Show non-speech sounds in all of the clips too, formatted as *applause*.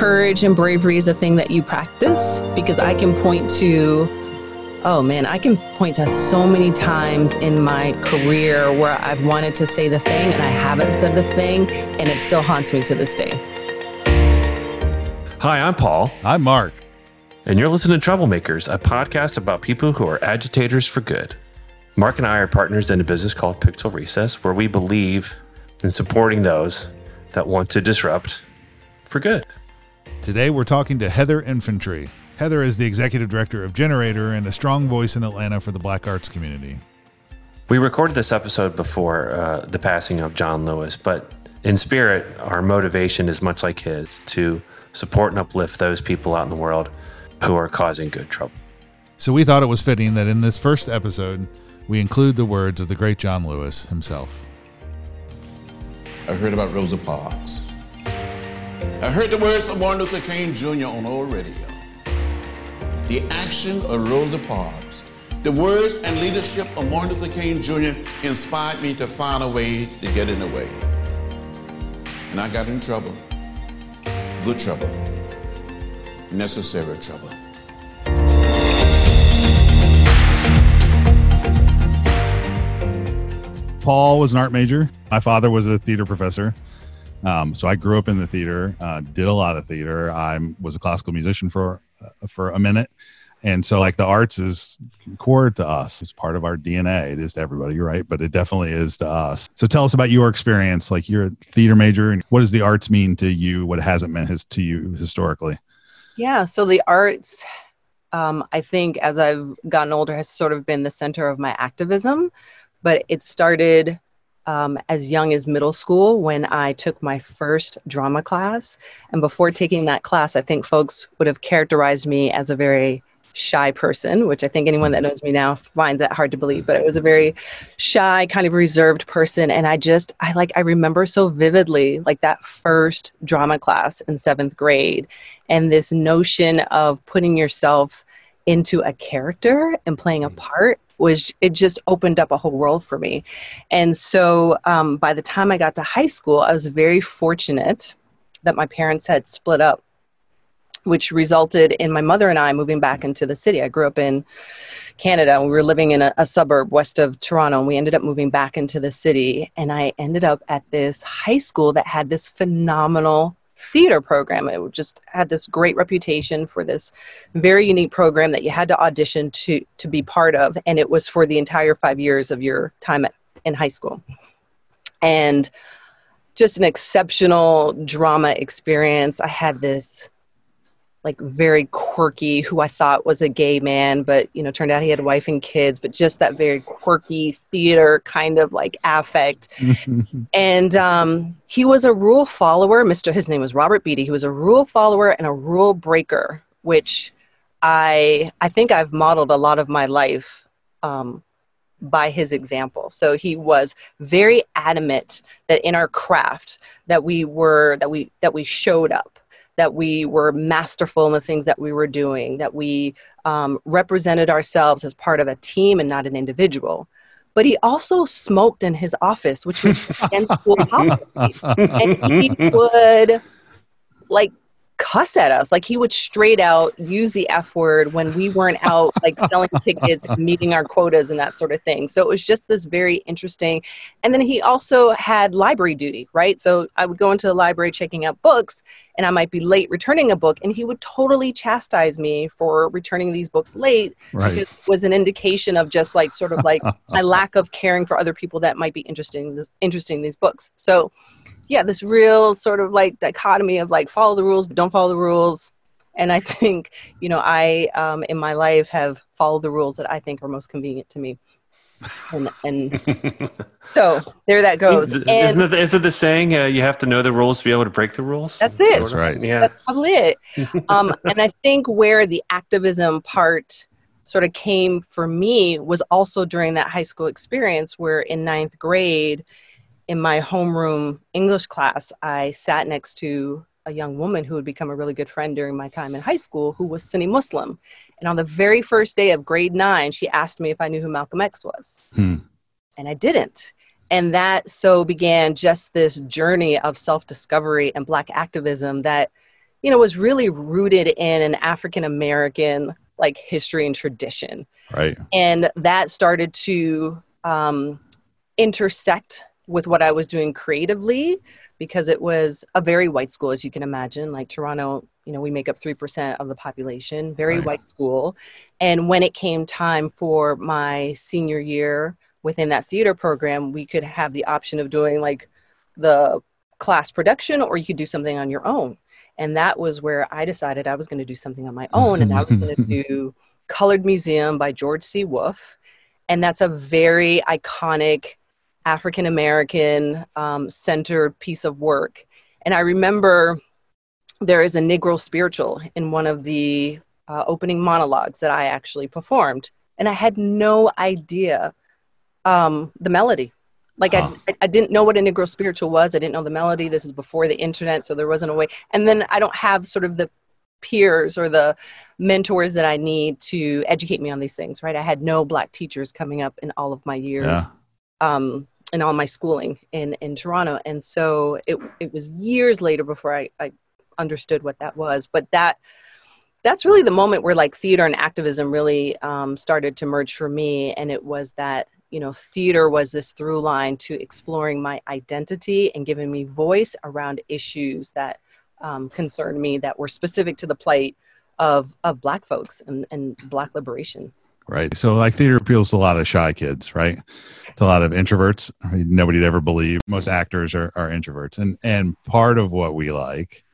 courage and bravery is a thing that you practice because I can point to, oh man, I can point to so many times in my career where I've wanted to say the thing and I haven't said the thing, and it still haunts me to this day. Hi, I'm Paul. I'm Mark. And you're listening to Troublemakers, a podcast about people who are agitators for good. Mark and I are partners in a business called Pixel Recess, where we believe in supporting those that want to disrupt for good. Today we're talking to Heather Infantry. Heather is the executive director of Generator and a strong voice in Atlanta for the black arts community. We recorded this episode before uh, the passing of John Lewis, but in spirit, our motivation is much like his to support and uplift those people out in the world who are causing good trouble. So we thought it was fitting that in this first episode, we include the words of the great John Lewis himself. I heard about Rosa Parks. I heard the words of Martin Luther King Jr. on old radio. The action of Rosa Parks, the words and leadership of Martin Luther King Jr. inspired me to find a way to get in the way. And I got in trouble. Good trouble. Necessary trouble. Paul was an art major. My father was a theater professor. Um, so I grew up in the theater, uh, did a lot of theater. I was a classical musician for uh, for a minute, and so like the arts is core to us. It's part of our DNA. It is to everybody, right? But it definitely is to us. So tell us about your experience. Like you're a theater major, and what does the arts mean to you? What hasn't meant to you historically? Yeah. So the arts, um, I think, as I've gotten older, has sort of been the center of my activism but it started um, as young as middle school when I took my first drama class. And before taking that class, I think folks would have characterized me as a very shy person, which I think anyone that knows me now finds that hard to believe. But it was a very shy, kind of reserved person. And I just, I like, I remember so vividly like that first drama class in seventh grade and this notion of putting yourself into a character and playing a part was it just opened up a whole world for me. And so um, by the time I got to high school, I was very fortunate that my parents had split up, which resulted in my mother and I moving back into the city. I grew up in Canada we were living in a, a suburb west of Toronto and we ended up moving back into the city. And I ended up at this high school that had this phenomenal theater program. It just had this great reputation for this very unique program that you had to audition to to be part of, and it was for the entire five years of your time at, in high school. And just an exceptional drama experience. I had this like very quirky who I thought was a gay man, but you know, turned out he had a wife and kids, but just that very quirky theater kind of like affect. *laughs* and um, he was a rule follower. Mr. His name was Robert Beatty. He was a rule follower and a rule breaker, which I I think I've modeled a lot of my life um, by his example. So he was very adamant that in our craft that we were that we that we showed up that we were masterful in the things that we were doing, that we um, represented ourselves as part of a team and not an individual. But he also smoked in his office, which was against school *laughs* policy. And he would like cuss at us. Like he would straight out use the F word when we weren't out like *laughs* selling tickets and meeting our quotas and that sort of thing. So it was just this very interesting. And then he also had library duty, right? So I would go into the library checking out books and I might be late returning a book and he would totally chastise me for returning these books late right. because it was an indication of just like sort of like *laughs* my lack of caring for other people that might be interested in this interested in these books. So yeah, this real sort of like dichotomy of like follow the rules but don't follow the rules. And I *laughs* think, you know, I um, in my life have followed the rules that I think are most convenient to me. And, and *laughs* so there that goes. Isn't, And it, isn't the saying uh, you have to know the rules to be able to break the rules? That's it. That's right. Yeah. that's probably it. *laughs* Um, and I think where the activism part sort of came for me was also during that high school experience where in ninth grade, in my homeroom English class, I sat next to a young woman who had become a really good friend during my time in high school who was Sunni Muslim. And on the very first day of grade nine, she asked me if I knew who Malcolm X was. Hmm. And I didn't. And that so began just this journey of self discovery and Black activism that you know, was really rooted in an African American like history and tradition. Right. And that started to um, intersect with what I was doing creatively because it was a very white school, as you can imagine. Like Toronto, you know, we make up 3% of the population, very Right. white school. And when it came time for my senior year within that theater program, we could have the option of doing like the class production or you could do something on your own. And that was where I decided I was going to do something on my own and I was going *laughs* to do Colored Museum by George C. Wolfe. And that's a very iconic African American um, centered piece of work. And I remember there is a Negro spiritual in one of the uh, opening monologues that I actually performed. And I had no idea um, the melody. Like. I, I didn't know what a Negro spiritual was. I didn't know the melody. This is before the internet, so there wasn't a way. And then I don't have sort of the peers or the mentors that I need to educate me on these things, right? I had no black teachers coming up in all of my years Yeah. Um, and all my schooling in, in Toronto. And so it, it was years later before I, I understood what that was. But that that's really the moment where like theater and activism really um, started to merge for me. And it was that, you know, theater was this through line to exploring my identity and giving me voice around issues that um, concerned me that were specific to the plight of, of black folks and, and black liberation. Right. So, like, theater appeals to a lot of shy kids, right? To a lot of introverts. I mean, nobody'd ever believe most actors are, are introverts. And, and part of what we like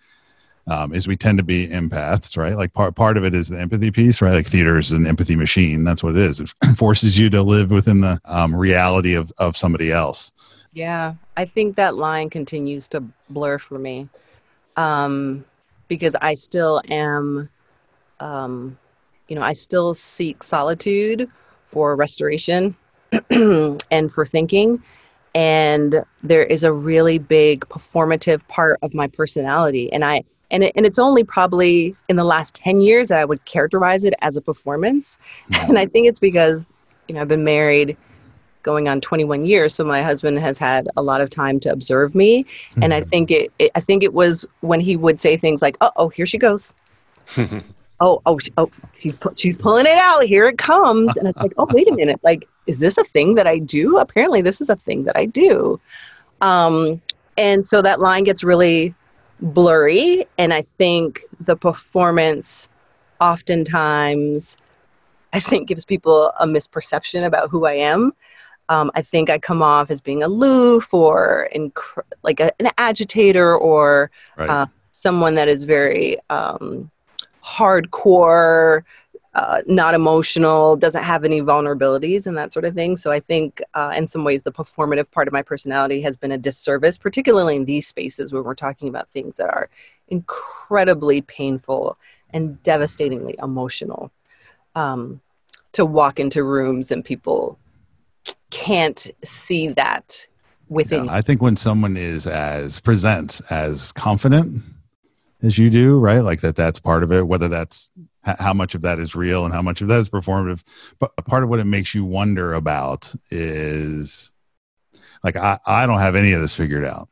um, is we tend to be empaths, right? Like, part, part of it is the empathy piece, right? Like, theater is an empathy machine. That's what it is. It *clears throat* forces you to live within the um, reality of, of somebody else. Yeah, I think that line continues to blur for me um, because I still am, um, you know, I still seek solitude for restoration *clears throat* and for thinking. And there is a really big performative part of my personality. And I, and, it, and it's only probably in the last 10 years that I would characterize it as a performance. Mm-hmm. And I think it's because, you know, I've been married going on 21 years so my husband has had a lot of time to observe me and i mm-hmm. think it, it i think it was when he would say things like oh oh here she goes *laughs* oh oh oh she's pu- she's pulling it out. Here it comes. And it's like oh wait a *laughs* minute. Like is this a thing that i do? Apparently this is a thing that i do. Um and so that line gets really blurry. And i think the performance oftentimes i think gives people a misperception about who i am. Um, I think I come off as being aloof or inc- like a, an agitator or Right. uh, someone that is very um, hardcore, uh, not emotional, doesn't have any vulnerabilities and that sort of thing. So I think, uh, in some ways, the performative part of my personality has been a disservice, particularly in these spaces where we're talking about things that are incredibly painful and devastatingly emotional. Um, to walk into rooms and people can't see that within Yeah, I think when someone is as presents as confident as you do, right? Like that, that's part of it. Whether that's how much of that is real and how much of that is performative, but part of what it makes you wonder about is like I, I don't have any of this figured out,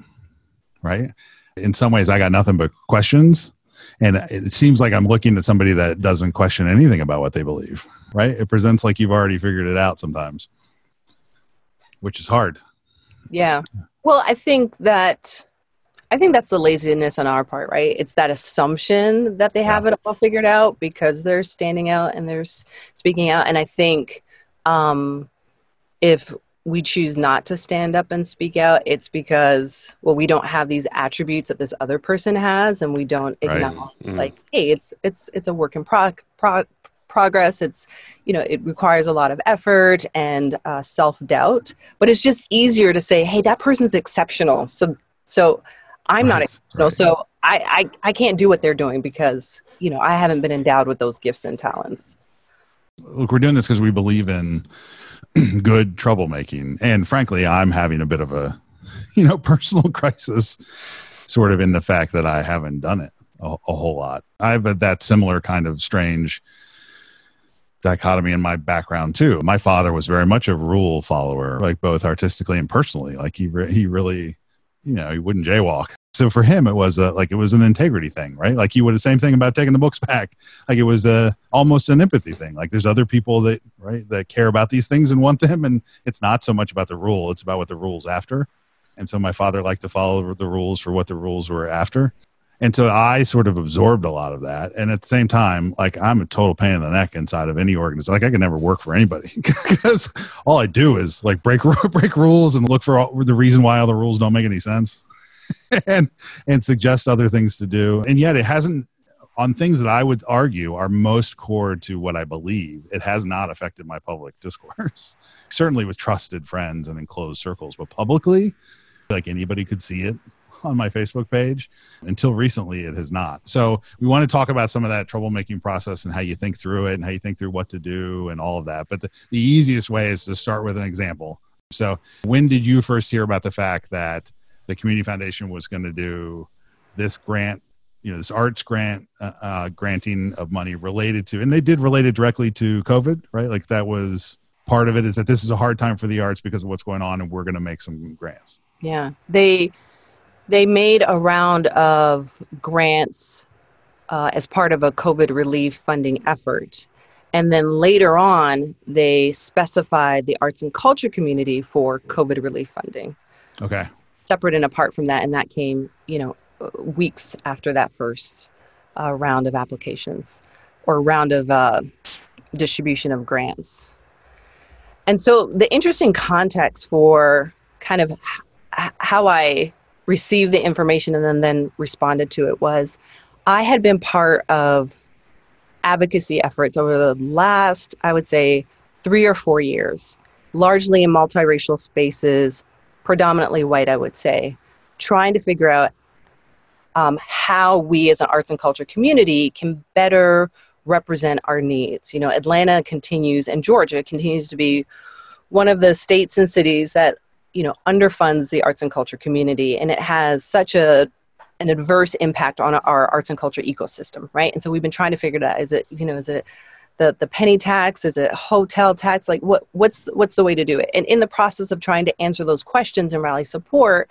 right? In some ways, I got nothing but questions, and it seems like I'm looking at somebody that doesn't question anything about what they believe, right? It presents like you've already figured it out sometimes, which is hard. Yeah. Well, I think that I think that's the laziness on our part, right? It's that assumption that they have it all figured out because they're standing out and they're speaking out. And I think um, if we choose not to stand up and speak out, it's because well, we don't have these attributes that this other person has, and we don't Right. acknowledge Mhm. like, hey, it's it's it's a work in prog- prog- progress. It's you know it requires a lot of effort and uh, self doubt, but it's just easier to say, hey, that person's exceptional. So so I'm not Right, exceptional. right. So I, I I can't do what they're doing because you know I haven't been endowed with those gifts and talents. look we're doing this because we believe in *clears throat* good troublemaking and frankly i'm having a bit of a *laughs* you know personal *laughs* crisis sort of in the fact that i haven't done it a, a whole lot i've had that similar kind of strange dichotomy in my background too my father was very much a rule follower like both artistically and personally like he re- he really you know, he wouldn't jaywalk. So for him, it was a, like it was an integrity thing, right? Like he would the same thing about taking the books back. Like it was a almost an empathy thing. Like there's other people that right that care about these things and want them, and it's not so much about the rule; it's about what the rules after. And so my father liked to follow the rules for what the rules were after. And so I sort of absorbed a lot of that. And at the same time, like I'm a total pain in the neck inside of any organization. Like I could never work for anybody *laughs* because all I do is like break *laughs* break rules and look for all, the reason why all the rules don't make any sense. *laughs* and and suggest other things to do. And yet it hasn't on things that I would argue are most core to what I believe, it has not affected my public discourse. Certainly with trusted friends and in closed circles, but publicly, like anybody could see it on my Facebook page. Until recently, it has not. So we want to talk about some of that troublemaking process and how you think through it and how you think through what to do and all of that. But the, the easiest way is to start with an example. So when did you first hear about the fact that the community foundation was going to do this grant you know this arts grant uh, uh, granting of money related to and they did relate it directly to covid right like that was part of it is that this is a hard time for the arts because of what's going on and we're going to make some grants yeah they they made a round of grants uh, as part of a covid relief funding effort. And then later on they specified the arts and culture community for covid relief funding. Okay. Separate and apart from that, and that came, you know, weeks after that first uh, round of applications or round of uh, distribution of grants. And so the interesting context for kind of h- how I received the information and then, then responded to it was I had been part of advocacy efforts over the last, I would say, three or four years, largely in multiracial spaces, predominantly white, I would say, trying to figure out um, how we as an arts and culture community can better represent our needs. You know, Atlanta continues and Georgia continues to be one of the states and cities that, you know, underfunds the arts and culture community. And it has such a an adverse impact on our arts and culture ecosystem, right? And so we've been trying to figure that. Is it, you know, is it the the penny tax is it hotel tax like what what's what's the way to do it and in the process of trying to answer those questions and rally support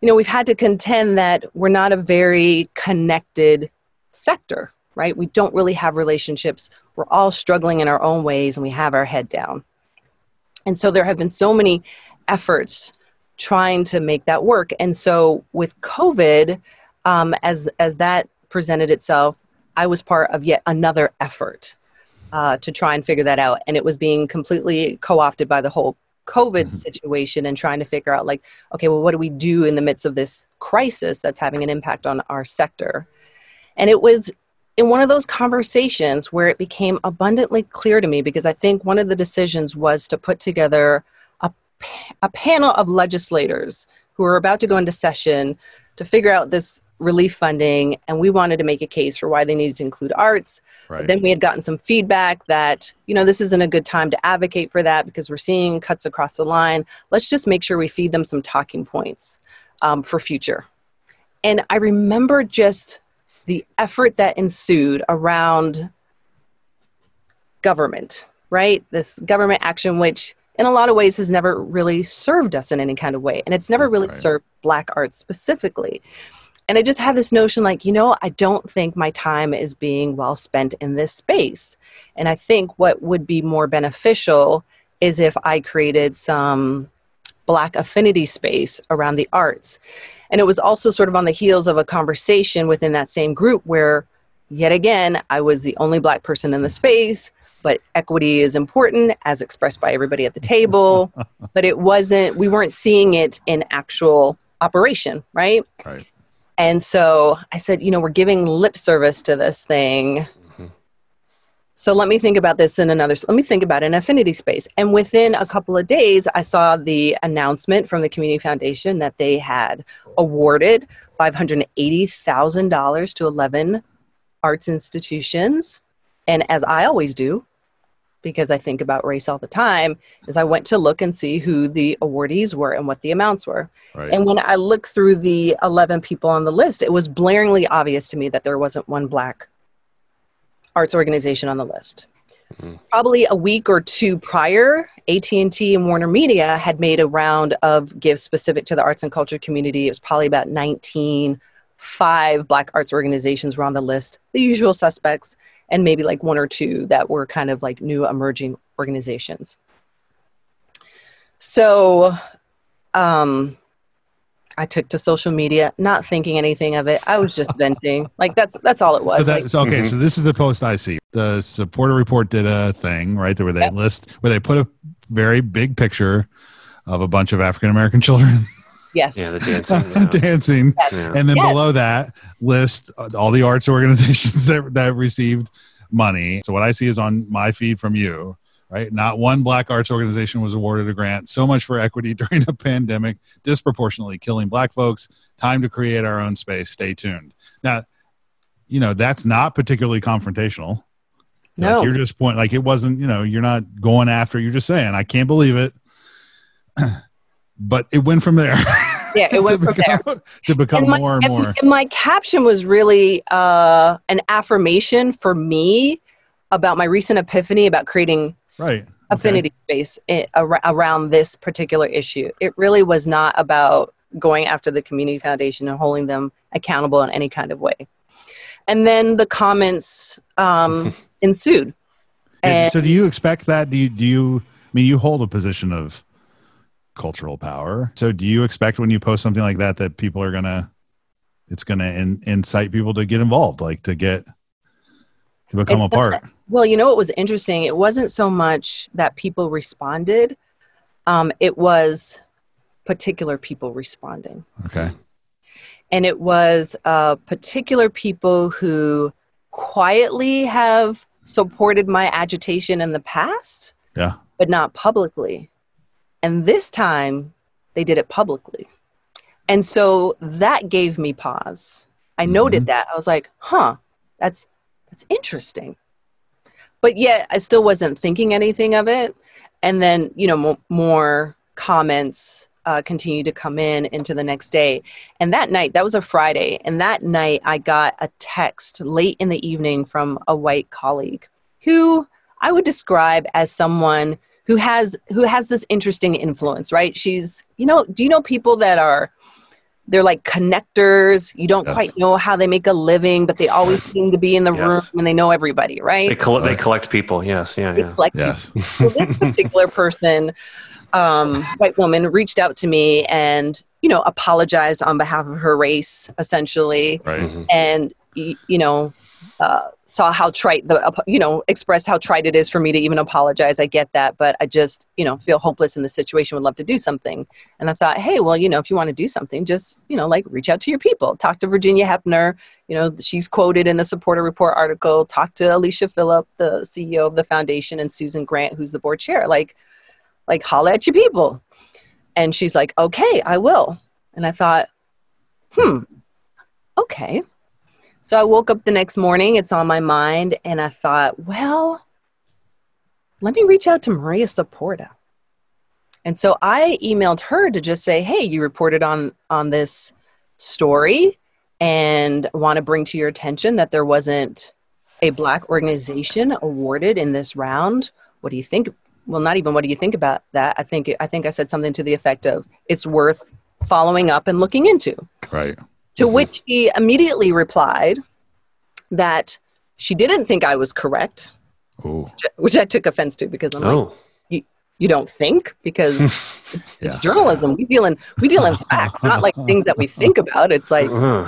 you know we've had to contend that we're not a very connected sector right we don't really have relationships we're all struggling in our own ways and we have our head down and so there have been so many efforts trying to make that work and so with covid um, as as that presented itself i was part of yet another effort uh, to try and figure that out. And it was being completely co opted by the whole COVID mm-hmm. situation and trying to figure out, like, okay, well, what do we do in the midst of this crisis that's having an impact on our sector? And it was in one of those conversations where it became abundantly clear to me because I think one of the decisions was to put together a, panel of legislators who are about to go into session to figure out this relief funding and we wanted to make a case for why they needed to include arts. Right. then we had gotten some feedback that you know this isn't a good time to advocate for that because we're seeing cuts across the line. Let's just make sure we feed them some talking points um, for future. And i remember just the effort that ensued around government right? This government action which in a lot of ways has never really served us in any kind of way and it's never really right. served black arts specifically and I just had this notion like, you know, I don't think my time is being well spent in this space. And I think what would be more beneficial is if I created some Black affinity space around the arts. And it was also sort of on the heels of a conversation within that same group where, yet again, I was the only Black person in the space, but equity is important as expressed by everybody at the table. *laughs* but it wasn't, we weren't seeing it in actual operation, right? Right. And so I said, you know, we're giving lip service to this thing. Mm-hmm. So let me think about this in another, let me think about an affinity space. And within a couple of days, I saw the announcement from the Community Foundation that they had awarded $580,000 to 11 arts institutions. And as I always do, because I think about race all the time, is I went to look and see who the awardees were and what the amounts were. Right. And when I looked through the 11 people on the list, it was blaringly obvious to me that there wasn't one black arts organization on the list. Mm-hmm. probably a week or two prior, AT&T and Warner Media had made a round of gifts specific to the arts and culture community. It was probably about 19 five black arts organizations were on the list, the usual suspects, and maybe like one or two that were kind of like new emerging organizations. So um, I took to social media, not thinking anything of it. I was just venting. Like that's that's all it was. But that, Like, so, okay, Mhm. so this is the post I see. The Saporta Report did a thing, right? there Where they Yep. list where they put a very big picture of a bunch of African American children *laughs* yes. Yeah, the *laughs* dancing. yeah. dancing, Yes. And then Yes. below that list uh, all the arts organizations *laughs* that that received money. So what I see is on my feed from you, right? Not one black arts organization was awarded a grant. So much for equity *laughs* during a pandemic, disproportionately killing black folks. Time to create our own space. Stay tuned. Now, you know that's not particularly confrontational. No. Like you're just point like it wasn't, you know, you're not going after, you're just saying, I can't believe it. *clears throat* but it went from there. Yeah, it *laughs* went from there. *laughs* to become my, more and and- more. and my caption was really uh, an affirmation for me about my recent epiphany about creating Right. Okay. affinity space i- ar- around this particular issue. It really was not about going after the community foundation and holding them accountable in any kind of way. And then the comments um, *laughs* ensued. And And so do you expect that? Do you do you I mean you hold a position of cultural power. So do you expect when you post something like that that people are gonna it's gonna in, incite people to get involved, like to get to become a It's- part? Well, you know what was interesting? It wasn't so much that people responded, um, it was particular people responding. Okay. And it was uh, particular people who quietly have supported my agitation in the past, Yeah. but not publicly. And this time they did it publicly. And so that gave me pause. I noted that. I was like, huh, that's that's interesting. But yet I still wasn't thinking anything of it. And then, you know, mo- more comments uh, continued to come in into the next day. And that night, that was a Friday. And that night, I got a text late in the evening from a white colleague who I would describe as someone who has who has this interesting influence, right? She's, you know, do you know people that are they're like connectors. You don't Yes. quite know how they make a living, but they always seem to be in the Yes. room and they know everybody, right? They, coll- they collect people. Yes. Yeah. They Yeah. collect Yes. *laughs* so this particular person, um, white woman, reached out to me and you know apologized on behalf of her race, essentially, Right. Mhm. and you know uh, saw how trite the you know expressed how trite it is for me to even apologize. I get that, but I just you know feel hopeless in the situation. Would love to do something, and I thought, hey, well, you know, if you want to do something, just you know, like reach out to your people. Talk to Virginia Hepner. You know, she's quoted in the Saporta Report article. Talk to Alicia Philipp, the CEO of the foundation, and Susan Grant, who's the board chair. Like, like holla at your people. And she's like, okay, I will. And I thought, hmm, okay. So I woke up the next morning, it's on my mind, and I thought, well, let me reach out to Maria Saporta. And so I emailed her to just say, hey, you reported on on this story and want to bring to your attention that there wasn't a black organization awarded in this round. What do you think? Well, not even what do you think about that? I think I think I said something to the effect of it's worth following up and looking into. Right. To Mhm. which he immediately replied that she didn't think I was correct, which I took offense to because I'm like, Oh. you don't think because *laughs* Yeah. journalism we deal in we deal in facts, not like things that we think about. It's like Uh,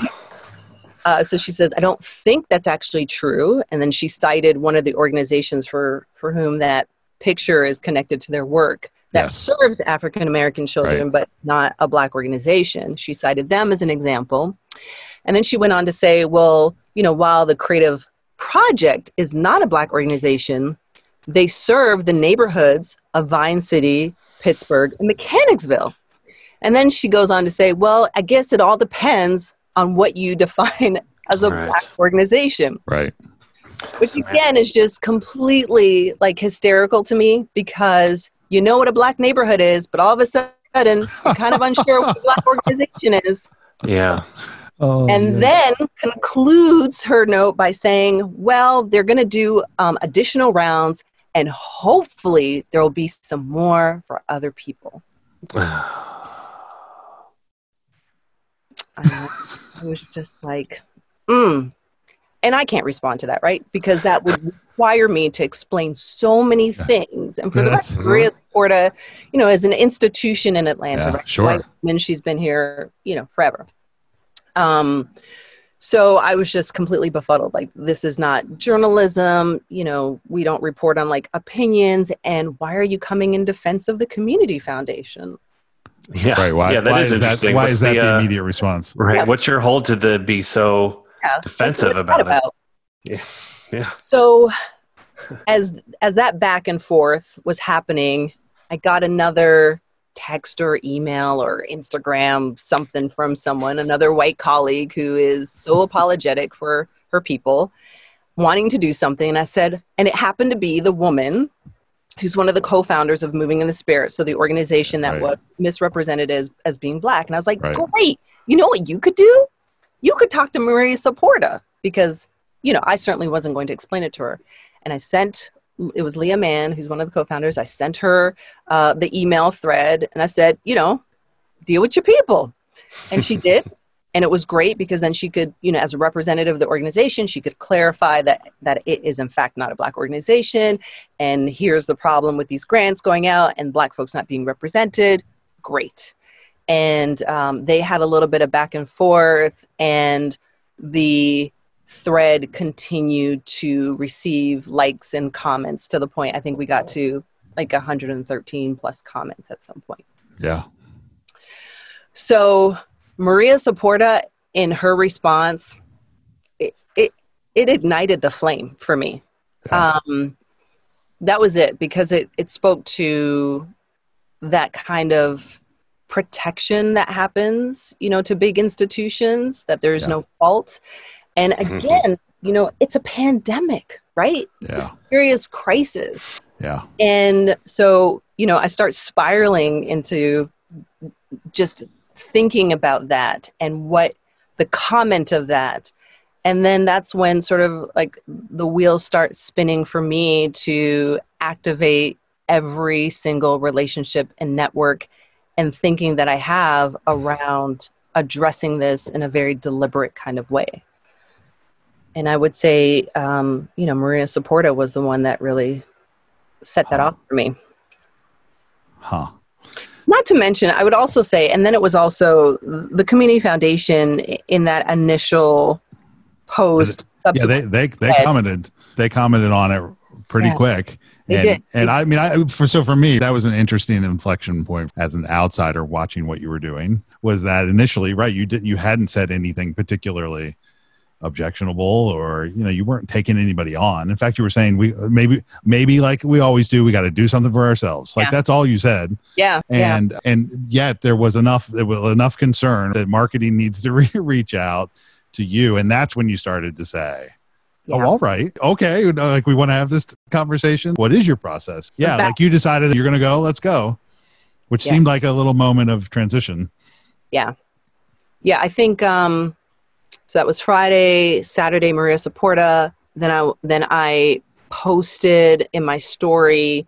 uh, so she says, I don't think that's actually true. And then she cited one of the organizations for, for whom that picture is connected to their work that Yes. serves African American children, but not a Black organization. She cited them as an example. And then she went on to say, well, you know, while the Creative Project is not a Black organization, they serve the neighborhoods of Vine City, Pittsburgh, and Mechanicsville. And then she goes on to say, well, I guess it all depends on what you define *laughs* as a Right. black organization, Right. which again is just completely like hysterical to me because you know what a black neighborhood is, but all of a sudden you're kind of unsure what a black *laughs* organization is. yeah. Oh, And yeah. then concludes her note by saying, well, they're going to do um, additional rounds and hopefully there will be some more for other people. I, *sighs* I was just like, mm. And I can't respond to that, right? Because that would require me to explain so many things. And for Yeah, the that's- rest of Maria Porta, you know, as an institution in Atlanta, Yeah, right? sure. White woman, she's been here, you know, forever. Um, so I was just completely befuddled. Like, this is not journalism. You know, we don't report on like opinions. And why are you coming in defense of the community foundation? Yeah. Right. Why, yeah, that why is is that? interesting. Why What's is that the, uh, immediate response? Right. Yeah. What's your hold to the be so Yeah. defensive Like, what's about, it? Yeah. Yeah. So as as that back and forth was happening, I got another text or email or Instagram something from someone, another white colleague who is so apologetic for her people wanting to do something and I said and it happened to be the woman who's one of the co-founders of Moving in the Spirit, so the organization that Right. was misrepresented as as being black and I was like, Right. "Great. You know what you could do? You could talk to Maria Saporta because you know, I certainly wasn't going to explain it to her. And I sent, it was Leah Mann, who's one of the co founders. I sent her uh, the email thread and I said, you know, deal with your people. And she *laughs* did. And it was great because then she could, you know, as a representative of the organization, she could clarify that that it is in fact not a black organization. And here's the problem with these grants going out and black folks not being represented. Great. And um, they had a little bit of back and forth, and the thread continued to receive likes and comments to the point I think we got to like 113 plus comments at some point. Yeah. So Maria Saporta, in her response, it it, it ignited the flame for me. Yeah. Um, that was it because it it spoke to that kind of protection that happens, you know, to big institutions that there's Yeah. no fault. And Mhm. again, you know, it's a pandemic, right? It's Yeah. a serious crisis. Yeah. And so, you know, I start spiraling into just thinking about that and what the comment of that. And then that's when sort of like the wheels start spinning for me to activate every single relationship and network and thinking that I have around addressing this in a very deliberate kind of way. And I would say, um, you know, Maria Saporta was the one that really set that Huh. off for me. Huh. Not to mention, I would also say, and then it was also the Community Foundation in that initial post. Yeah. They they they commented they commented on it pretty Yeah. quick. They and did. and I mean I for so for me that was an interesting inflection point as an outsider watching what you were doing was that initially right you didn't you hadn't said anything particularly objectionable or you know you weren't taking anybody on. In fact you were saying we maybe maybe like we always do we got to do something for ourselves. Like Yeah. that's all you said. Yeah, yeah, and and yet there was enough there was enough concern that marketing needs to *laughs* re- reach out to you. And that's when you started to say yeah. oh all right. Okay. Like we want to have this conversation. What is your process? Yeah like you decided that you're gonna go let's go which seemed like a little moment of transition. Yeah. yeah. I think um, so. That was Friday, Saturday. Maria Saporta. Then I then I posted in my story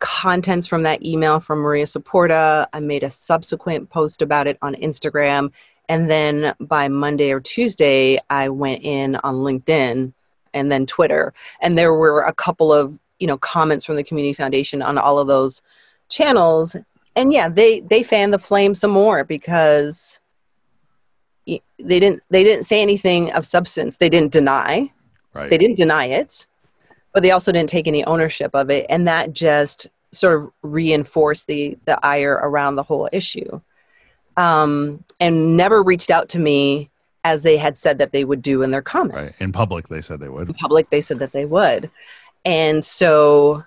contents from that email from Maria Saporta. I made a subsequent post about it on Instagram. And then by Monday or Tuesday, I went in on LinkedIn and then Twitter. And there were a couple of, you know, comments from the Community Foundation on all of those channels. And yeah, they they fanned the flame some more because they didn't they didn't say anything of substance. They didn't deny. Right. They didn't deny it but they also didn't take any ownership of it. And that just sort of reinforced the the ire around the whole issue. Um, and never reached out to me as they had said that they would do in their comments. Right. In public they said they would. In public they said that they would. And so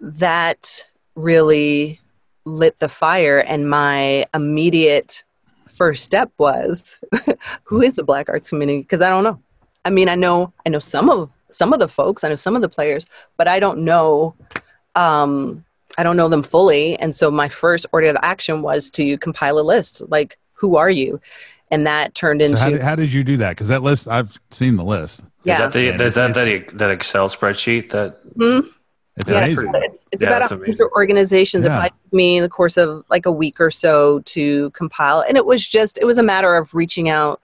that really lit the fire and my immediate first step was *laughs* who is the black arts community because i don't know. I mean i know i know some of some of the folks i know some of the players but i don't know um i don't know them fully. And so my first order of action was to compile a list like who are you? And that turned into so how did, how did you do that? Because that list i've seen the list. Yeah Is that the is that it's- that, that Excel spreadsheet that Mhm. It's Yeah, amazing. It's, it's Yeah, about that's a amazing. hundred organizations. Yeah. It took me in the course of like a week or so to compile, and it was just it was a matter of reaching out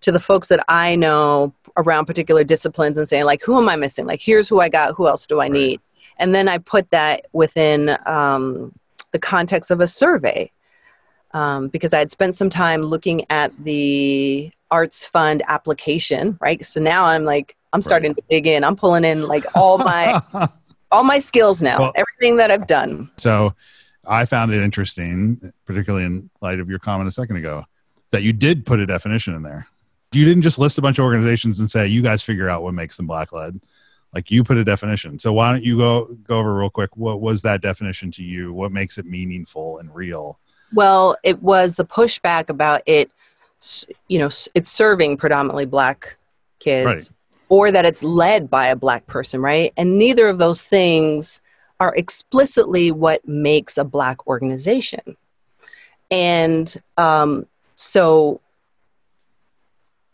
to the folks that I know around particular disciplines and saying like, who am I missing? Like, here's who I got. Who else do I Right. need? And then I put that within um, the context of a survey um, because I had spent some time looking at the arts fund application. Right, so now I'm like. I'm starting to dig in. I'm pulling in like all my *laughs* all my skills now, Well- everything that I've done. So I found it interesting, particularly in light of your comment a second ago, that you did put a definition in there. You didn't just list a bunch of organizations and say, you guys figure out what makes them black led. Like you put a definition. So why don't you go go over real quick? What was that definition to you? What makes it meaningful and real? Well, it was the pushback about it, you know, it's serving predominantly black kids Right. Or that it's led by a black person, right? And neither of those things are explicitly what makes a black organization. And um, so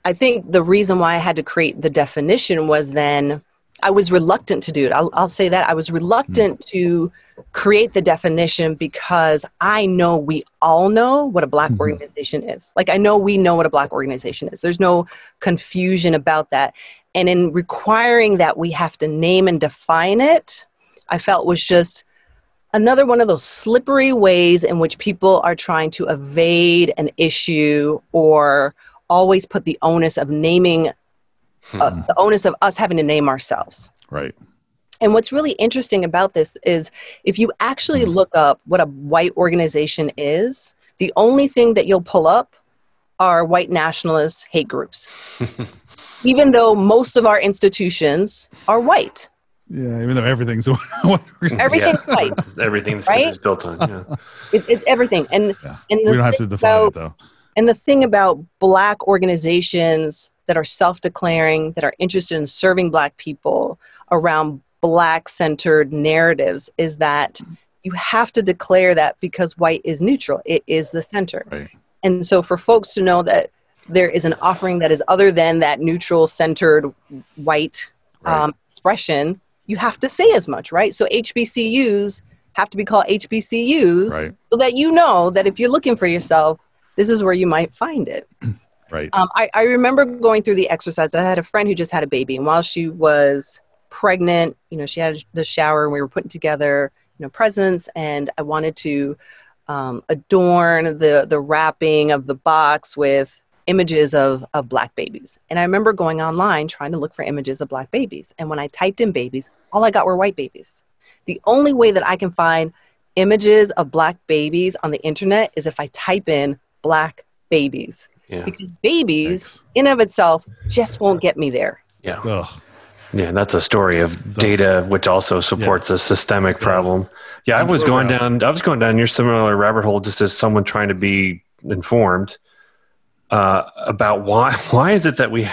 I think the reason why I had to create the definition was then I was reluctant to do it. I'll, I'll say that. I was reluctant to create the definition because I know we all know what a black Mhm. organization is. Like, I know we know what a black organization is. There's no confusion about that. And in requiring that we have to name and define it, I felt was just another one of those slippery ways in which people are trying to evade an issue or always put the onus of naming uh, the onus of us having to name ourselves. Right. and what's really interesting about this is if you actually look up what a white organization is the only thing that you'll pull up are white nationalist hate groups *laughs* even though most of our institutions are white Yeah, even though everything's *laughs* everything's Yeah. white It's everything that's Right? built on. Yeah. *laughs* it, it's everything and Yeah. and the we don't have thing to define about- it though. And the thing about Black organizations that are self declaring, that are interested in serving Black people around Black centered narratives is that you have to declare that because white is neutral, it is the center. Right. And so for folks to know that there is an offering that is other than that neutral centered white Right. um, expression, you have to say as much, right? So HBCUs have to be called HBCUs Right. so that you know that if you're looking for yourself, this is where you might find it. *clears throat* Right. Um, I, I remember going through the exercise. I had a friend who just had a baby, and while she was pregnant, you know, she had the shower, and we were putting together, you know, presents, and I wanted to um, adorn the the wrapping of the box with images of of black babies. And I remember going online trying to look for images of black babies, and when I typed in babies, all I got were white babies. The only way that I can find images of black babies on the internet is if I type in black babies Yeah. because babies Thanks. in of itself just won't get me there Yeah. Ugh. Yeah, that's a story of data, which also supports a systemic problem. Yeah, I was going down. I was going down your similar rabbit hole, just as someone trying to be informed uh, about why. *laughs* Why is it that we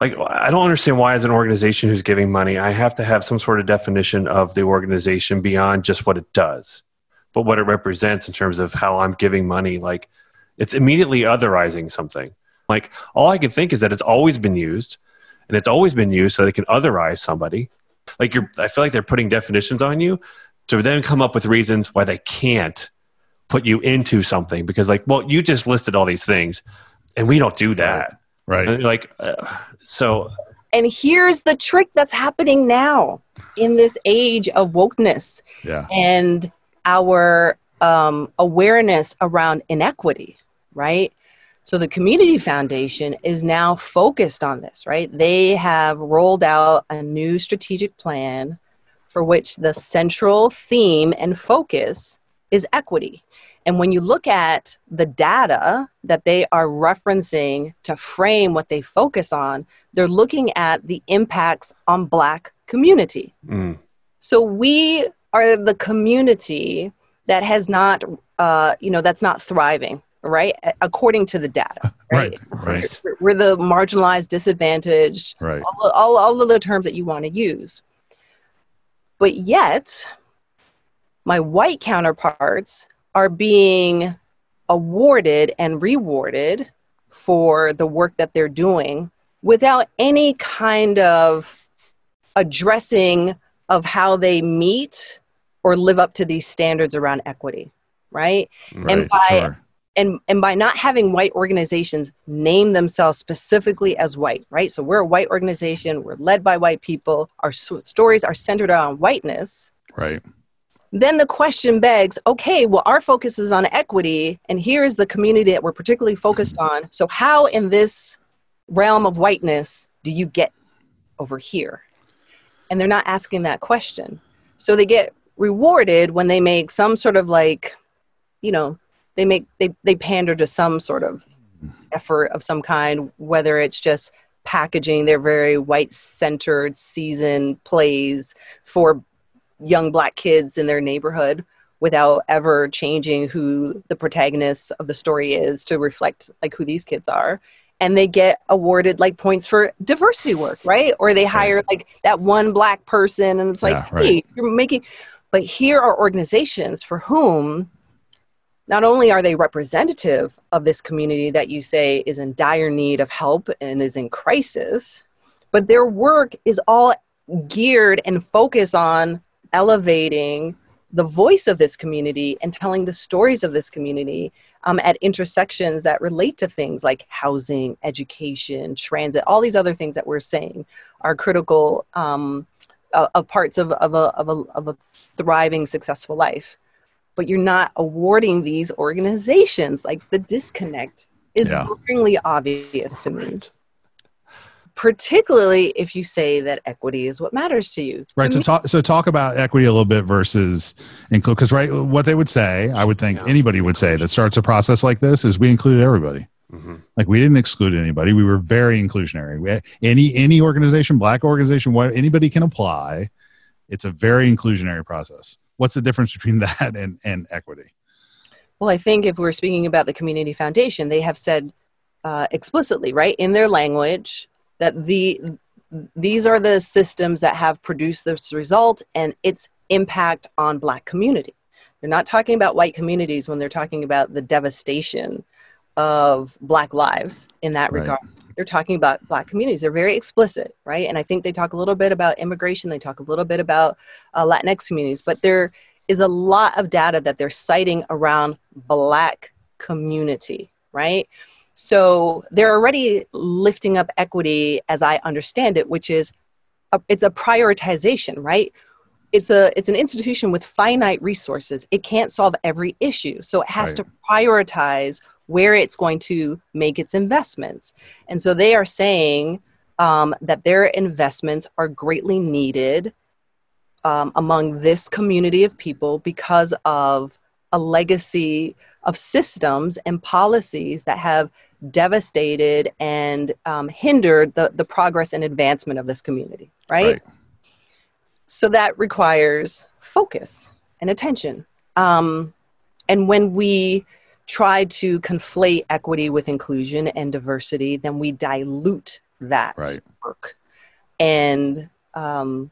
like? I don't understand why, as an organization who's giving money, I have to have some sort of definition of the organization beyond just what it does, but what it represents in terms of how I'm giving money. Like, it's immediately otherizing something. Like, all I can think is that it's always been used and it's always been used so they can otherize somebody. Like you're, I feel like they're putting definitions on you to then come up with reasons why they can't put you into something because, like, well, you just listed all these things, and we don't do that. Right. And, like, uh, so and here's the trick that's happening now in this age of wokeness Yeah. and our um, awareness around inequity right so the community foundation is now focused on this right they have rolled out a new strategic plan for which the central theme and focus is equity and when you look at the data that they are referencing to frame what they focus on, they're looking at the impacts on Black community. mm, So we are the community that has not, uh, you know, that's not thriving, right? According to the data, *laughs* Right. right? Right. We're- We're the marginalized, disadvantaged, Right. all, all, all of the terms that you want to use. But yet, my white counterparts are being awarded and rewarded for the work that they're doing without any kind of addressing of how they meet or live up to these standards around equity, right? Right, and by sure. and and by not having white organizations name themselves specifically as white, right? So we're a white organization, we're led by white people, our stories are centered around whiteness. Right. Then the question begs, okay, well our focus is on equity and here's the community that we're particularly focused on. So how in this realm of whiteness do you get over here? And they're not asking that question. So they get rewarded when they make some sort of like, you know, they make they they pander to some sort of effort of some kind, whether it's just packaging their very white centered season plays for young black kids in their neighborhood without ever changing who the protagonist of the story is to reflect like who these kids are. And they get awarded like points for diversity work right? Or they hire like that one black person and it's like Yeah, right. hey you're making but here are organizations for whom not only are they representative of this community that you say is in dire need of help and is in crisis, but their work is all geared and focused on elevating the voice of this community and telling the stories of this community um, at intersections that relate to things like housing, education, transit, all these other things that we're saying are critical um, uh, of parts of, of, a, of, a, of a thriving, successful life but you're not awarding these organizations. Like the disconnect is Yeah. obvious to me. Particularly if you say that equity is what matters to you. To Right. So me- talk so talk about equity a little bit versus include because right what they would say, I would think Yeah. anybody would say that starts a process like this is we included everybody. Mhm. Like we didn't exclude anybody. We were very inclusionary. We, any any organization, black organization, what anybody can apply. It's a very inclusionary process. What's the difference between *laughs* that and, and equity? Well, I think if we're speaking about the Community Foundation, they have said uh, explicitly, right, in their language, that the these are the systems that have produced this result and its impact on Black community. They're not talking about white communities when they're talking about the devastation of Black lives in that Right. regard. They're talking about Black communities. They're very explicit, right? And I think they talk a little bit about immigration. They talk a little bit about uh, Latinx communities, but there is a lot of data that they're citing around Black community, right? So they're already lifting up equity, as I understand it, which is a, it's a prioritization, right? It's a it's an institution with finite resources. It can't solve every issue, so it has Right. to prioritize where it's going to make its investments. And so they are saying um, that their investments are greatly needed um, among this community of people because of a legacy of systems and policies that have devastated and um, hindered the, the progress and advancement of this community, right? So that requires focus and attention. Um, and when we try to conflate equity with inclusion and diversity, then we dilute that Right. work. And, um,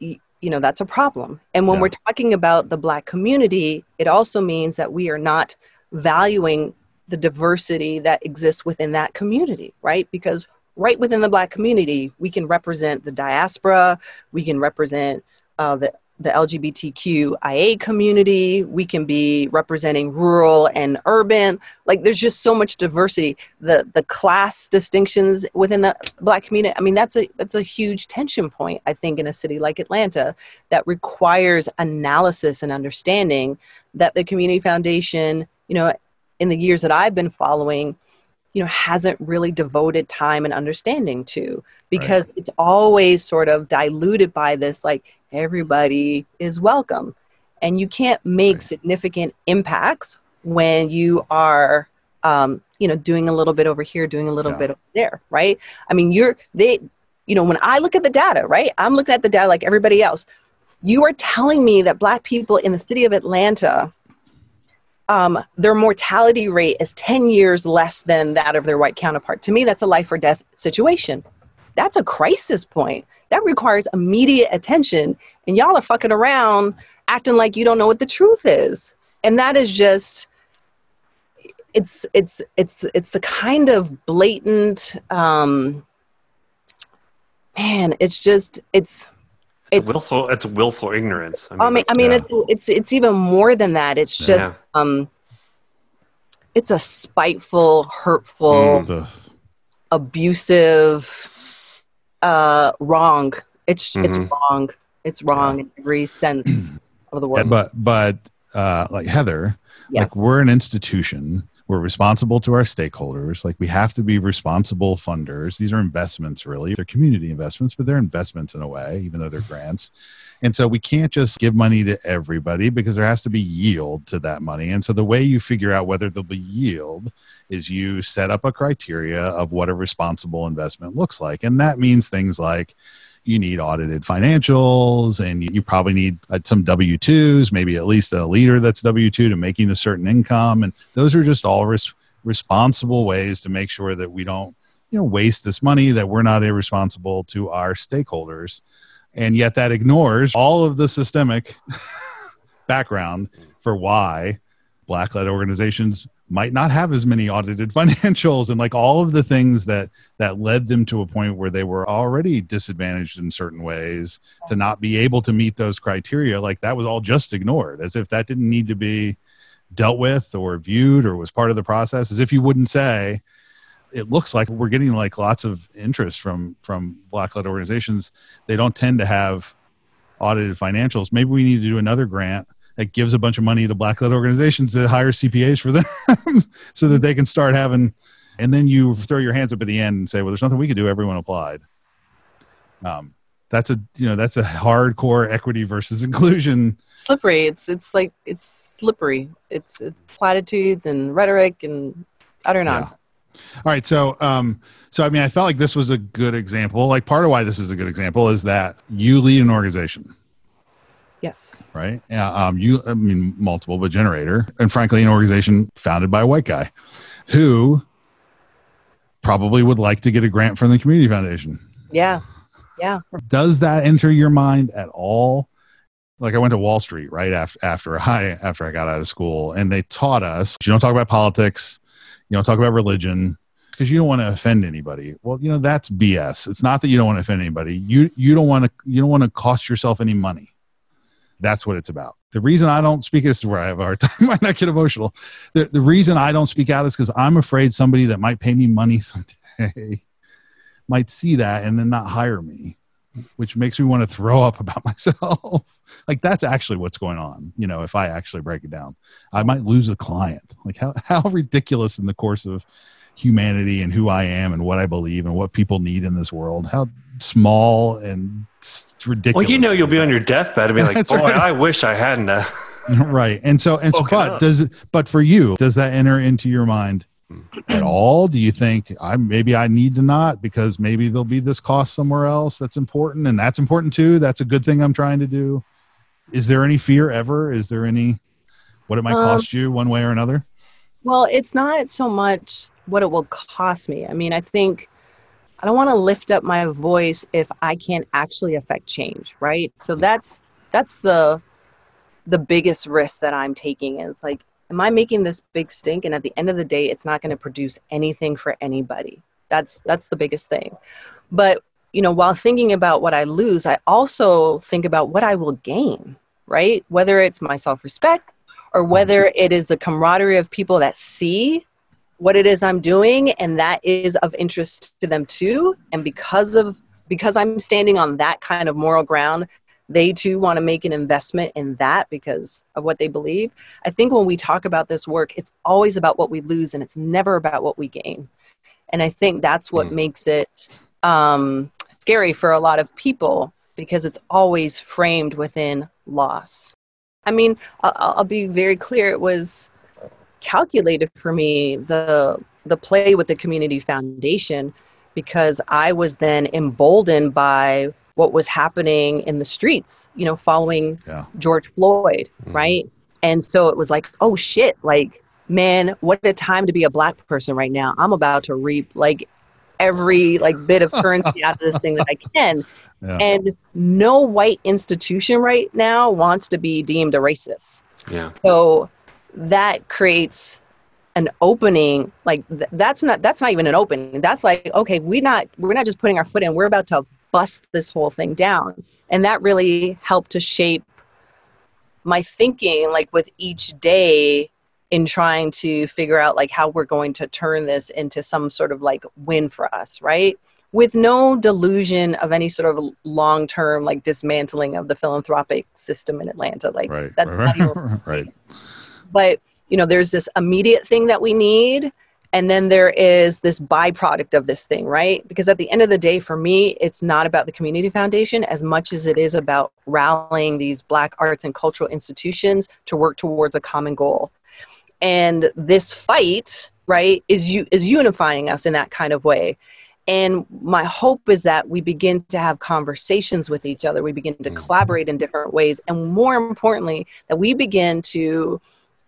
y- you know, that's a problem. And when Yeah. we're talking about the Black community, it also means that we are not valuing the diversity that exists within that community, right? Because right within the Black community, we can represent the diaspora, we can represent uh, the the LGBTQIA community. We can be representing rural and urban. Like there's just so much diversity. The the class distinctions within the black community. I mean, that's a that's a huge tension point, I think, in a city like Atlanta that requires analysis and understanding that the community foundation, you know, in the years that I've been following, you know, hasn't really devoted time and understanding to because it's always sort of diluted by this like everybody is welcome. And you can't make Right. significant impacts when you are um, you know, doing a little bit over here, doing a little Yeah. bit over there, right? I mean, you're they you know, when I look at the data, right? I'm looking at the data like everybody else. You are telling me that black people in the city of Atlanta um, their mortality rate is 10 years less than that of their white counterpart. To me, that's a life or death situation. That's a crisis point. That requires immediate attention. And y'all are fucking around acting like you don't know what the truth is. And that is just it's it's it's it's the kind of blatant um man, it's just it's It's, willful. It's willful ignorance. I mean, I mean, I mean yeah. it's, it's it's even more than that. It's just yeah. um, it's a spiteful, hurtful, mm. abusive, uh, wrong. It's mm-hmm. it's wrong. It's wrong yeah. in every sense *clears throat* of the word. But but uh, like Heather, yes. like we're an institution we're responsible to our stakeholders. Like we have to be responsible funders. These are investments really. They're community investments but they're investments in a way even though they're grants. And so we can't just give money to everybody because there has to be yield to that money. And so the way you figure out whether there'll be yield is you set up a criteria of what a responsible investment looks like. And that means things like you need audited financials and you probably need uh, some W 2s, maybe at least a leader that's W 2 to making a certain income. And those are just all res- responsible ways to make sure that we don't you know waste this money that we're not irresponsible to our stakeholders and yet that ignores all of the systemic *laughs* background for why black-led organizations might not have as many audited *laughs* financials and like all of the things that that led them to a point where they were already disadvantaged in certain ways to not be able to meet those criteria like that was all just ignored as if that didn't need to be dealt with or viewed or was part of the process as if you wouldn't say it looks like we're getting like lots of interest from from black-led organizations. They don't tend to have audited financials. Maybe we need to do another grant that gives a bunch of money to black-led organizations to hire CPAs for them *laughs* so that they can start having and then you throw your hands up at the end and say well there's nothing we can do. Everyone applied. Um, that's a you know that's a hardcore equity versus *laughs* inclusion. Slippery. It's it's like it's slippery. It's it's platitudes and rhetoric and utter nonsense. Yeah. all right. So um so i mean i felt like this was a good example. Like part of why this is a good example is that you lead an organization Yes. Right. Yeah. Um, you, I mean, multiple, but generator, and frankly, an organization founded by a white guy who probably would like to get a grant from the community foundation. Yeah. Yeah. Does that enter your mind at all? Like I went to Wall Street right after after *laughs* I after I got out of school, and they taught us you don't talk about politics, you don't talk about religion, because you don't want to offend anybody. Well, you know that's BS. It's not that you don't want to offend anybody. You you don't want to you don't want to cost yourself any money. That's what it's about. The reason I don't speak this is where I have a hard *laughs* time. might not get emotional. The, the reason I don't speak out is because I'm afraid somebody that might pay me money *laughs* someday might see that and then not hire me, which makes me want to throw up about *laughs* myself. like that's actually what's going on. You know, if I actually break it down, I might lose a client. Like how, how ridiculous in the course of humanity and who I am and what I believe and what people need in this world. How small and ridiculous. Well, you know, you'll be on your deathbed and be *laughs* like, "Boy, right. I wish I hadn't." Uh, *laughs* right, and so and so, but up. does but for you, does that enter into your mind at all? Do you think I maybe I need to not because maybe there'll be this cost somewhere else that's important, and that's important too. That's a good thing I'm trying to do. Is there any fear ever? Is there any what it might um, cost you one way or another? Well, it's not so much what it will cost me. I mean, I think I don't want to lift up my voice if I can't actually affect change, right? So that's that's the the biggest risk that I'm taking is like am I making this big stink and at the end of the day it's not going to produce anything for anybody. That's that's the biggest thing. But you know, while thinking about what I lose, I also think about what I will gain, right? Whether it's my self-respect or whether mm-hmm. it is the camaraderie of people that see what it is I'm doing and that is of interest to them too. And because of because I'm standing on that kind of moral ground, they too want to make an investment in that because of what they believe. I think when we talk about this work, it's always about what we lose and it's never about what we gain. And I think that's what mm. makes it um, scary for a lot of people because it's always framed within loss. I mean, I'll, I'll be very clear. It was calculated for me the the play with the community foundation because I was then emboldened by what was happening in the streets, you know, following yeah. George Floyd, mm-hmm. right? And so it was like, oh shit, like, man, what a time to be a black person right now. I'm about to reap like every like bit of currency out of this thing that I *laughs* can. Yeah. And no white institution right now wants to be deemed a racist. Yeah. So that creates an opening like th- that's not that's not even an opening that's like okay we're not we're not just putting our foot in we're about to bust this whole thing down. And that really helped to shape my thinking, like with each day in trying to figure out like how we're going to turn this into some sort of like win for us, right? With no delusion of any sort of long term like dismantling of the philanthropic system in Atlanta. Like Right. that's right. not even *laughs* right. But you know there's this immediate thing that we need and then there is this byproduct of this thing right? Because at the end of the day for me it's not about the community foundation as much as it is about rallying these black arts and cultural institutions to work towards a common goal. And this fight right is you is unifying us in that kind of way. And my hope is that we begin to have conversations with each other. We begin to Mhm. collaborate in different ways. And more importantly that we begin to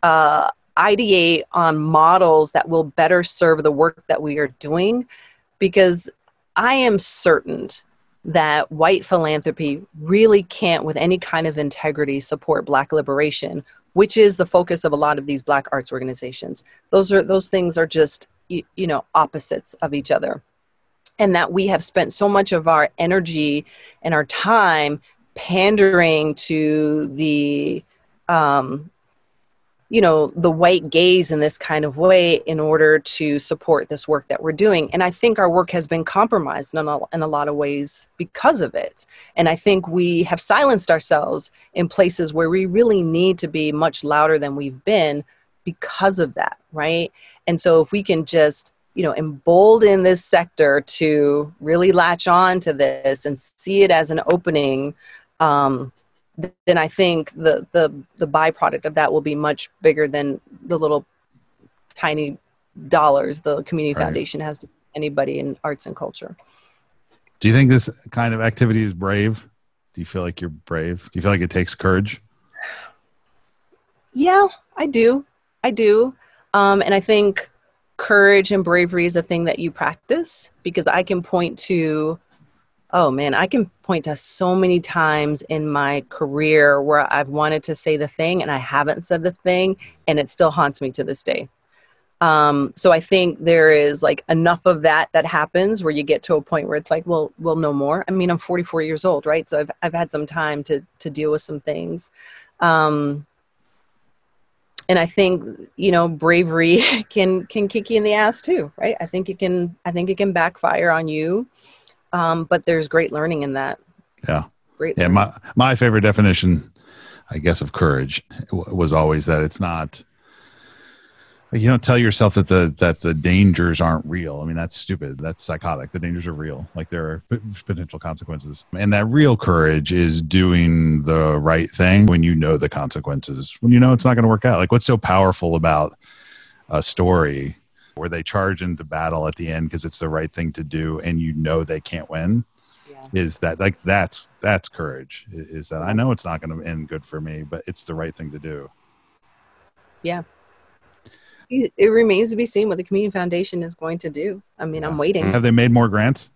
uh, ideate on models that will better serve the work that we are doing because i am certain that white philanthropy really can't with any kind of integrity support black liberation which is the focus of a lot of these black arts organizations. Those are those things are just you, you know opposites of each other. And that we have spent so much of our energy and our time pandering to the um, you know the white gaze in this kind of way in order to support this work that we're doing. And i think our work has been compromised in a, in a lot of ways because of it. And i think we have silenced ourselves in places where we really need to be much louder than we've been because of that right? And so if we can just you know embolden this sector to really latch on to this and see it as an opening um, then I think the the the byproduct of that will be much bigger than the little tiny dollars the community Right. foundation has to anybody in arts and culture. Do you think this kind of activity is brave? Do you feel like you're brave? Do you feel like it takes courage? Yeah, I do. I do. Um, and I think courage and bravery is a thing that you practice because I can point to, oh man, I can point to so many times in my career where I've wanted to say the thing and I haven't said the thing and it still haunts me to this day. Um, so I think there is like enough of that that happens where you get to a point where it's like, well, we'll know more. I mean, I'm 44 years old, right? So I've, I've had some time to, to deal with some things. Um, and I think you know bravery *laughs* can can kick you in the ass too, right? I think it can I think it can backfire on you, um, but there's great learning in that. Yeah. Great. Yeah, learning. my my favorite definition, I guess, of courage was always that it's not. You don't tell yourself that the that the dangers aren't real. I mean, that's stupid. That's psychotic. The dangers are real. Like there are potential consequences, and that real courage is doing the right thing when you know the consequences. When you know it's not going to work out. Like what's so powerful about a story where they charge into battle at the end because it's the right thing to do, and you know they can't win yeah. is that like that's that's courage is that i know it's not going to end good for me but it's the right thing to do It it remains to be seen what the community foundation is going to do. I mean, I'm waiting. have they made more grants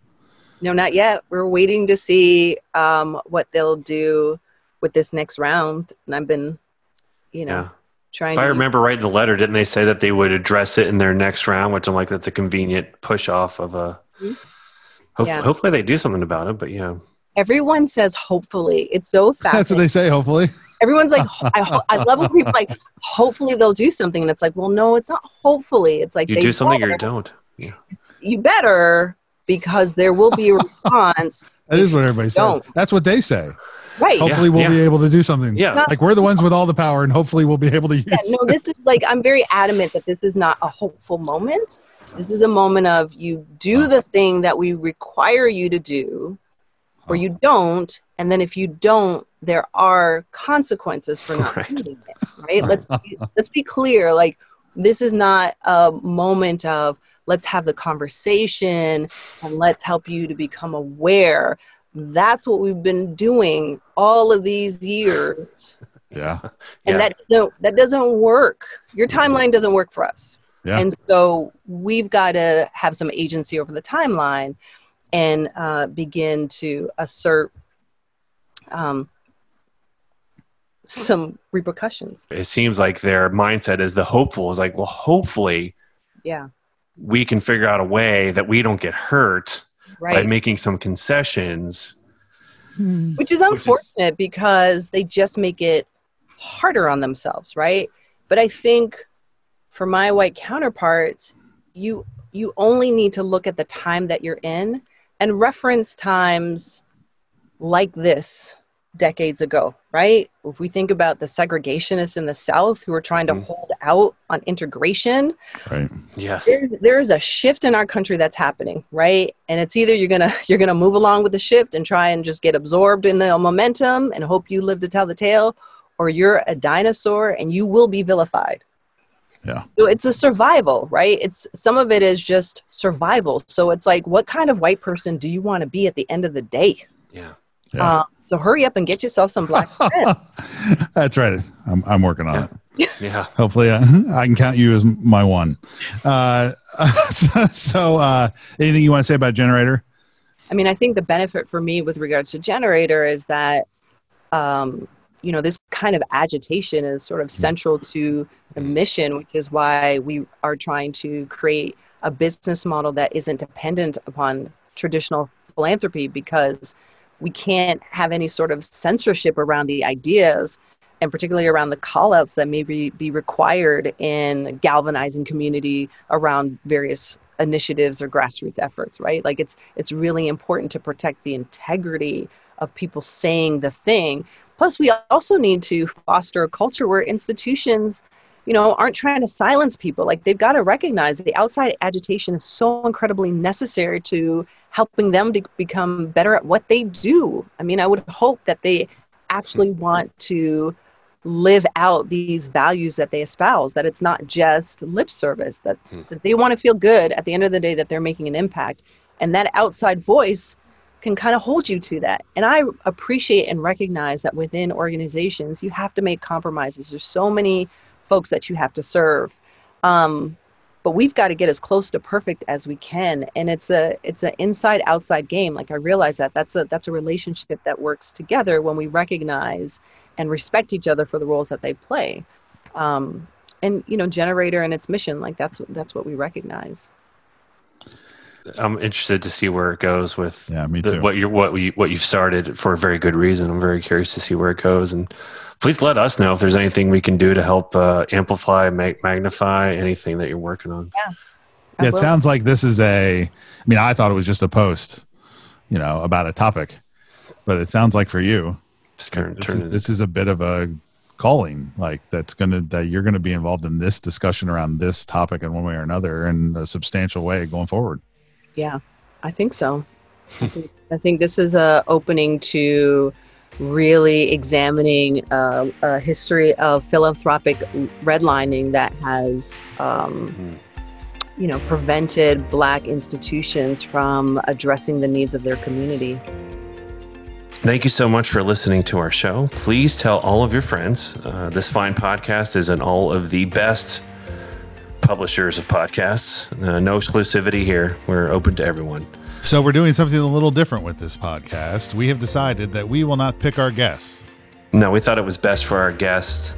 No, not yet. We're waiting to see um, what they'll do with this next round. And I've been, you know, Yeah. Trying If I remember right in the letter, didn't they say that they would address it in their next round? Which I'm like, that's a convenient push off of a. Mhm. Hope, Yeah. Hopefully they do something about it, but yeah. everyone says hopefully. It's so fast. *laughs* that's what they say hopefully Everyone's like, *laughs* I, ho- I love when people like, hopefully they'll do something. And it's like, well, no, it's not hopefully. It's like You they do something or you don't. Yeah. You better because there will be a *laughs* response. that is what everybody says Don't. that's what they say right. hopefully we'll yeah. be able to do something Yeah. Not- like we're the ones with all the power and hopefully we'll be able to use Yeah, no, this is like I'm very adamant that this is not a hopeful moment. This is a moment of you do the thing that we require you to do, or you don't, and then if you don't, there are consequences for not Right. doing it. Right? *laughs* Let's be, let's be clear. Like this is not a moment of let's have the conversation and let's help you to become aware. That's what we've been doing all of these years. *laughs* Yeah. And Yeah. that doesn't that doesn't work. Your timeline doesn't work for us. Yeah. and so we've got to have some agency over the timeline and uh, begin to assert um, some repercussions. It seems like their mindset is the hopeful is like, well, hopefully yeah. we can figure out a way that we don't get hurt by making some concessions. Hmm. Which is unfortunate because they just make it harder on themselves, right? But I think for my white counterparts, you you only need to look at the time that you're in and reference times like this decades ago, right? If we think about the segregationists in the South who are trying to Mhm. hold out on integration, Right. Yes. there's, there's a shift in our country that's happening right and it's either you're gonna *laughs* you're gonna move along with the shift and try and just get absorbed in the momentum and hope you live to tell the tale or you're a dinosaur and you will be vilified Yeah. so it's a survival right it's some of it is just survival so it's like what kind of white person do you want to be at the end of the day Yeah. Yeah. uh, so hurry up and get yourself some black *laughs* friends. That's right. I'm, I'm working on Yeah. it. Yeah. Hopefully, uh, *laughs* I can count you as my one. Uh, so, *laughs* so uh, anything you want to say about generator? I mean, I think the benefit for me with regards to generator is that, um, you know, this kind of agitation is sort of central to the mission, which is why we are trying to create a business model that isn't dependent upon traditional philanthropy because we can't have any sort of censorship around the ideas and particularly around the call outs that may be, be required in galvanizing community around various initiatives or grassroots efforts right? Like it's it's really important to protect the integrity of people saying the thing. Plus we also need to foster a culture where institutions you know aren't trying to silence people. Like they've got to recognize that the outside agitation is so incredibly necessary to helping them to become better at what they do. I mean i would hope that they actually want to live out these values that they espouse that it's not just lip service that, Hmm. that they want to feel good at the end of the day that they're making an impact. And that outside voice can kind of hold you to that. And i appreciate and recognize that within organizations you have to make compromises. There's so many folks that you have to serve um, but we've got to get as close to perfect as we can and it's a it's an inside outside game like i realize that that's a that's a relationship that works together when we recognize and respect each other for the roles that they play um, and you know generator and its mission like that's that's what we recognize I'm interested to see where it goes with Yeah, me the, too. what you what we what you've started for a very good reason. I'm very curious to see where it goes, and please let us know if there's anything we can do to help uh, amplify, make, magnify anything that you're working on. I Yeah, it sounds like this is a. I mean, I thought it was just a post, you know, about a topic, but it sounds like for you, It's turn, this, turn is, this is a bit of a calling, like that's gonna that you're gonna be involved in this discussion around this topic in one way or another in a substantial way going forward. Yeah, I think so. I think, I think this is a opening to really examining uh, a history of philanthropic redlining that has, um, Mhm. you know, prevented Black institutions from addressing the needs of their community. Thank you so much for listening to our show. Please tell all of your friends. Uh, this fine podcast is in all of the best publishers of podcasts. Uh, no exclusivity here. We're open to everyone. So we're doing something a little different with this podcast. We have decided that we will not pick our guests. No, we thought it was best for our guests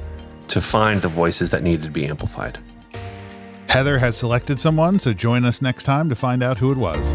to find the voices that needed to be amplified. Heather has selected someone, so join us next time to find out who it was.